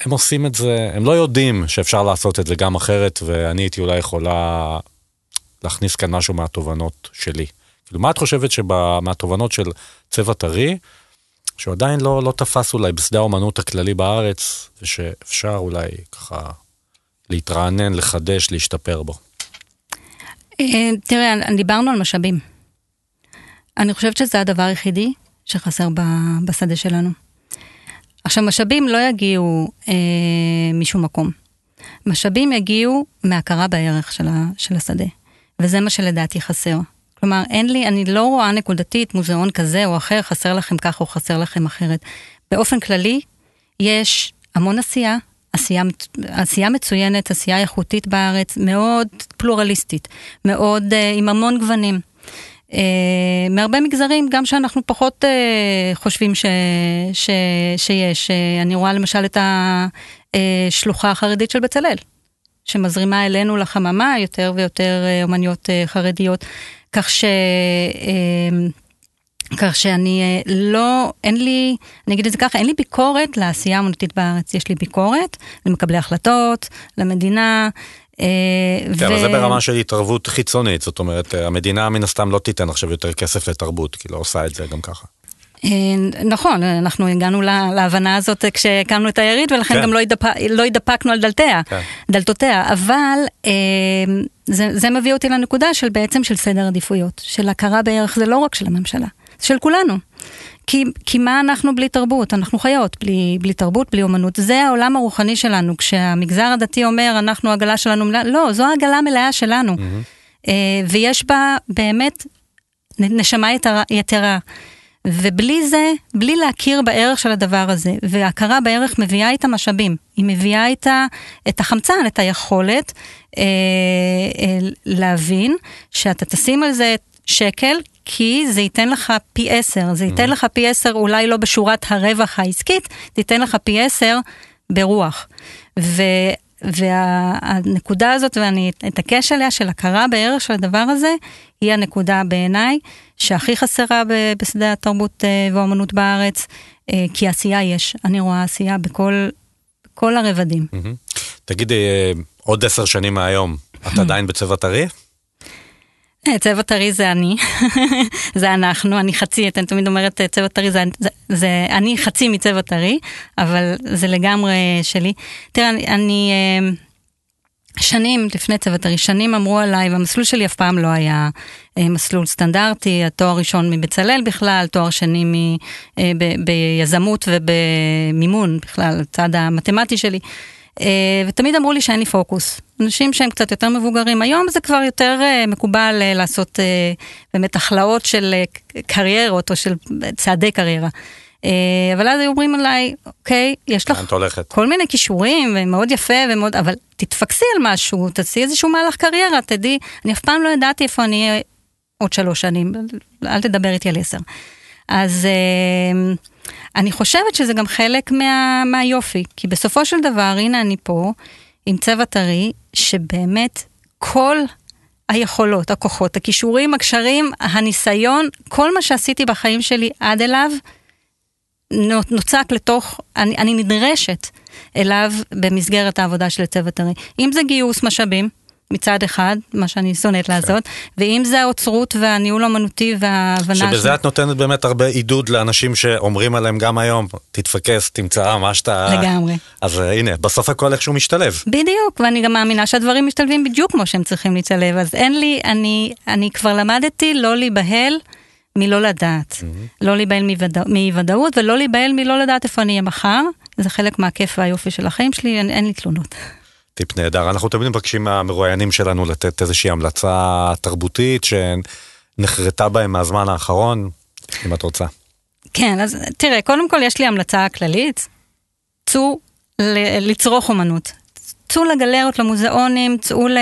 הם עושים את זה, הם לא יודעים שאפשר לעשות את זה גם אחרת, ואני הייתי אולי יכולה להכניס כאן משהו מהתובנות שלי. כאילו, מה את חושבת שמהתובנות של צבע טרי, שהוא עדיין לא, לא תפס אולי בשדה האומנות הכללי בארץ, ושאפשר אולי ככה להתרענן, לחדש, להשתפר בו. אה, תראה, דיברנו על משאבים. אני חושבת שזה הדבר היחידי שחסר בשדה שלנו. עכשיו, משאבים לא יגיעו אה, משום מקום. משאבים יגיעו מהכרה בערך של, ה, של השדה, וזה מה שלדעתי חסר. כלומר, אין לי, אני לא רואה נקודתית מוזיאון כזה או אחר, חסר לכם כך או חסר לכם אחרת. באופן כללי, יש המון עשייה, עשייה, עשייה מצוינת, עשייה איכותית בארץ, מאוד פלורליסטית, מאוד uh, עם המון גוונים. Uh, מהרבה מגזרים, גם שאנחנו פחות uh, חושבים ש, ש, שיש. Uh, אני רואה למשל את השלוחה החרדית של בצלאל, שמזרימה אלינו לחממה יותר ויותר אומניות חרדיות, כך ש... Uh, כך שאני אה, לא, אין לי, אני אגיד את זה ככה, אין לי ביקורת לעשייה המונטית בארץ. יש לי ביקורת למקבלי החלטות, למדינה. אה, כן, אבל זה ברמה של התערבות חיצונית, זאת אומרת, אה, המדינה מן הסתם לא תיתן עכשיו יותר כסף לתרבות, כי לא עושה את זה גם ככה. נכון, אנחנו הגענו להבנה הזאת כשהקמנו את היריד, ולכן כן. גם לא, התדפ... לא התדפקנו על דלתיה, כן. דלתותיה, אבל זה, זה מביא אותי לנקודה של בעצם של סדר עדיפויות, של הכרה בערך, זה לא רק של הממשלה. של כולנו. כי, כי מה אנחנו בלי תרבות? אנחנו חיות בלי, בלי תרבות, בלי אומנות. זה העולם הרוחני שלנו. כשהמגזר הדתי אומר, אנחנו העגלה שלנו מלאה, לא, זו העגלה המלאה שלנו. Mm-hmm. ויש בה באמת נשמה יתרה. יתרה. ובלי זה, בלי להכיר בערך של הדבר הזה, והכרה בערך מביאה איתה משאבים, היא מביאה איתה את החמצן, את היכולת אה, אה, להבין שאתה תשים על זה שקל, כי זה ייתן לך פי עשר, זה ייתן mm-hmm. לך פי עשר אולי לא בשורת הרווח העסקית, זה ייתן לך פי עשר ברוח. ו... והנקודה הזאת, ואני אתעקש עליה, של הכרה בערך של הדבר הזה, היא הנקודה בעיניי שהכי חסרה בשדה התרבות אה, והאומנות בארץ, אה, כי עשייה יש, אני רואה עשייה בכל, בכל הרבדים. תגידי, אה, עוד עשר שנים מהיום, את עדיין בצבע טרי? אה, צבע טרי זה אני, זה אנחנו, אני חצי, אני תמיד אומרת אה, צבע טרי זה, זה, זה אני חצי מצבע טרי, אבל זה לגמרי שלי. תראה, אני, אני אה, שנים לפני צבע טרי, שנים אמרו עליי, והמסלול שלי אף פעם לא היה מסלול סטנדרטי, התואר ראשון מבצלאל בכלל, תואר שני מ, ב, ביזמות ובמימון בכלל, הצד המתמטי שלי. אה, ותמיד אמרו לי שאין לי פוקוס. אנשים שהם קצת יותר מבוגרים, היום זה כבר יותר אה, מקובל אה, לעשות באמת הכלאות של קריירות או של צעדי קריירה. אבל אז היו אומרים עליי, אוקיי, יש לך כל מיני כישורים, ומאוד יפה, ומאוד, אבל תתפקסי על משהו, תעשי איזשהו מהלך קריירה, תדעי, אני אף פעם לא ידעתי איפה אני אהיה עוד שלוש שנים, אל תדבר איתי על עשר. אז... אני חושבת שזה גם חלק מה, מהיופי, כי בסופו של דבר, הנה אני פה, עם צבע טרי, שבאמת כל היכולות, הכוחות, הכישורים, הקשרים, הניסיון, כל מה שעשיתי בחיים שלי עד אליו, נוצק לתוך, אני, אני נדרשת אליו במסגרת העבודה של צוות טרי. אם זה גיוס משאבים, מצד אחד, מה שאני שונאת כן. לעשות, ואם זה האוצרות והניהול האמנותי וההבנה... שבזה ש... את נותנת באמת הרבה עידוד לאנשים שאומרים עליהם גם היום, תתפקס, תמצא מה שאתה... לגמרי. אז uh, הנה, בסוף הכל איכשהו משתלב. בדיוק, ואני גם מאמינה שהדברים משתלבים בדיוק כמו שהם צריכים להשתלב, אז אין לי, אני, אני כבר למדתי לא להיבהל. מלא לדעת, mm-hmm. לא להיבהל מאי-ודאות ולא להיבהל מלא לדעת איפה אני אהיה מחר, זה חלק מהכיף והיופי של החיים שלי, אין, אין לי תלונות. טיפ נהדר. אנחנו תמיד מבקשים מהמרואיינים שלנו לתת איזושהי המלצה תרבותית שנחרטה בהם מהזמן האחרון, אם את רוצה. כן, אז תראה, קודם כל יש לי המלצה כללית, צאו לצרוך אומנות. צאו לגלריות, למוזיאונים, צאו ל...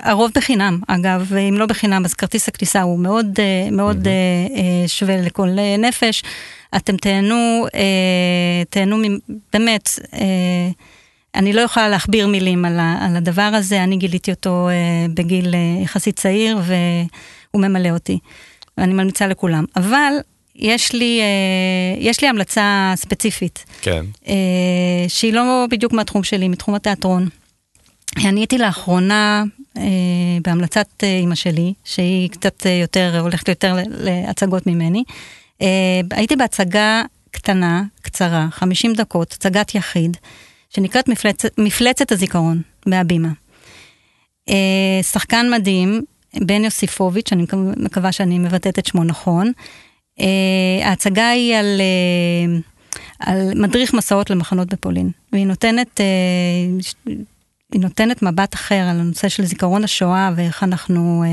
הרוב בחינם, אגב, אם לא בחינם, אז כרטיס הכניסה הוא מאוד, אה, מאוד mm-hmm. שווה לכל נפש. אתם תהנו, תהנו באמת. אני לא יכולה להכביר מילים על, ה, על הדבר הזה, אני גיליתי אותו אה, בגיל אה, יחסית צעיר והוא ממלא אותי. ואני ממליצה לכולם. אבל יש לי, אה, יש לי המלצה ספציפית. כן. אה, שהיא לא בדיוק מהתחום שלי, מתחום התיאטרון. אני הייתי לאחרונה אה, בהמלצת אה, אימא שלי, שהיא קצת אה, יותר, הולכת יותר להצגות ממני. אה, הייתי בהצגה קטנה, קצרה, 50 דקות, הצגת יחיד. שנקראת מפלצת, מפלצת הזיכרון, בהבימה. אה, שחקן מדהים, בן יוסיפוביץ', אני מקווה שאני מבטאת את שמו נכון. Uh, ההצגה היא על, uh, על מדריך מסעות למחנות בפולין, והיא נותנת, היא נותנת מבט אחר על הנושא של זיכרון השואה ואיך אנחנו,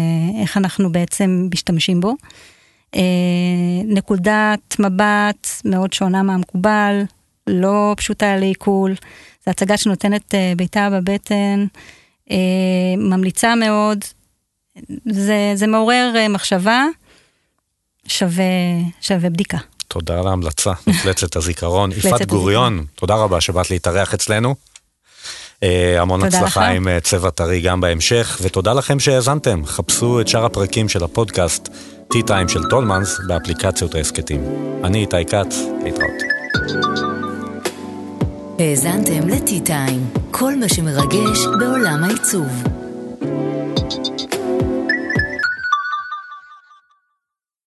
אנחנו בעצם משתמשים בו. נקודת מבט מאוד שונה מהמקובל, לא פשוטה לעיכול, זו הצגה שנותנת uh, בעיטה בבטן, uh, ממליצה מאוד, זה, זה מעורר uh, מחשבה, שווה, שווה בדיקה. תודה על ההמלצה, מפלצת הזיכרון. יפעת גוריון, תודה רבה שבאת להתארח אצלנו. המון הצלחה לך. עם צבע טרי גם בהמשך, ותודה לכם שהאזנתם. חפשו את שאר הפרקים של הפודקאסט T-Time של טולמנס באפליקציות ההסכתים. אני איתי כץ, להתראות. האזנתם לטי-טיים, כל מה שמרגש בעולם העיצוב.